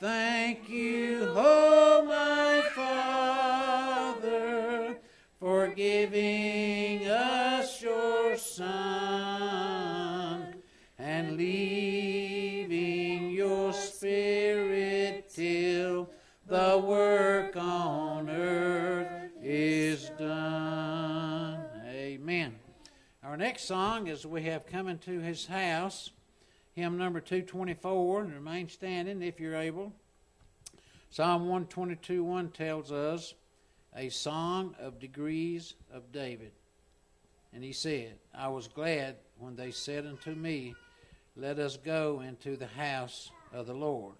thank you, oh my Father, for giving us your Son and leaving your Spirit till the work on earth is done. Amen. Our next song is We Have Come into His House, hymn number 224, and remain standing if you're able. Psalm 122 1 tells us, A song of degrees of David. And he said, I was glad when they said unto me, Let us go into the house of the Lord.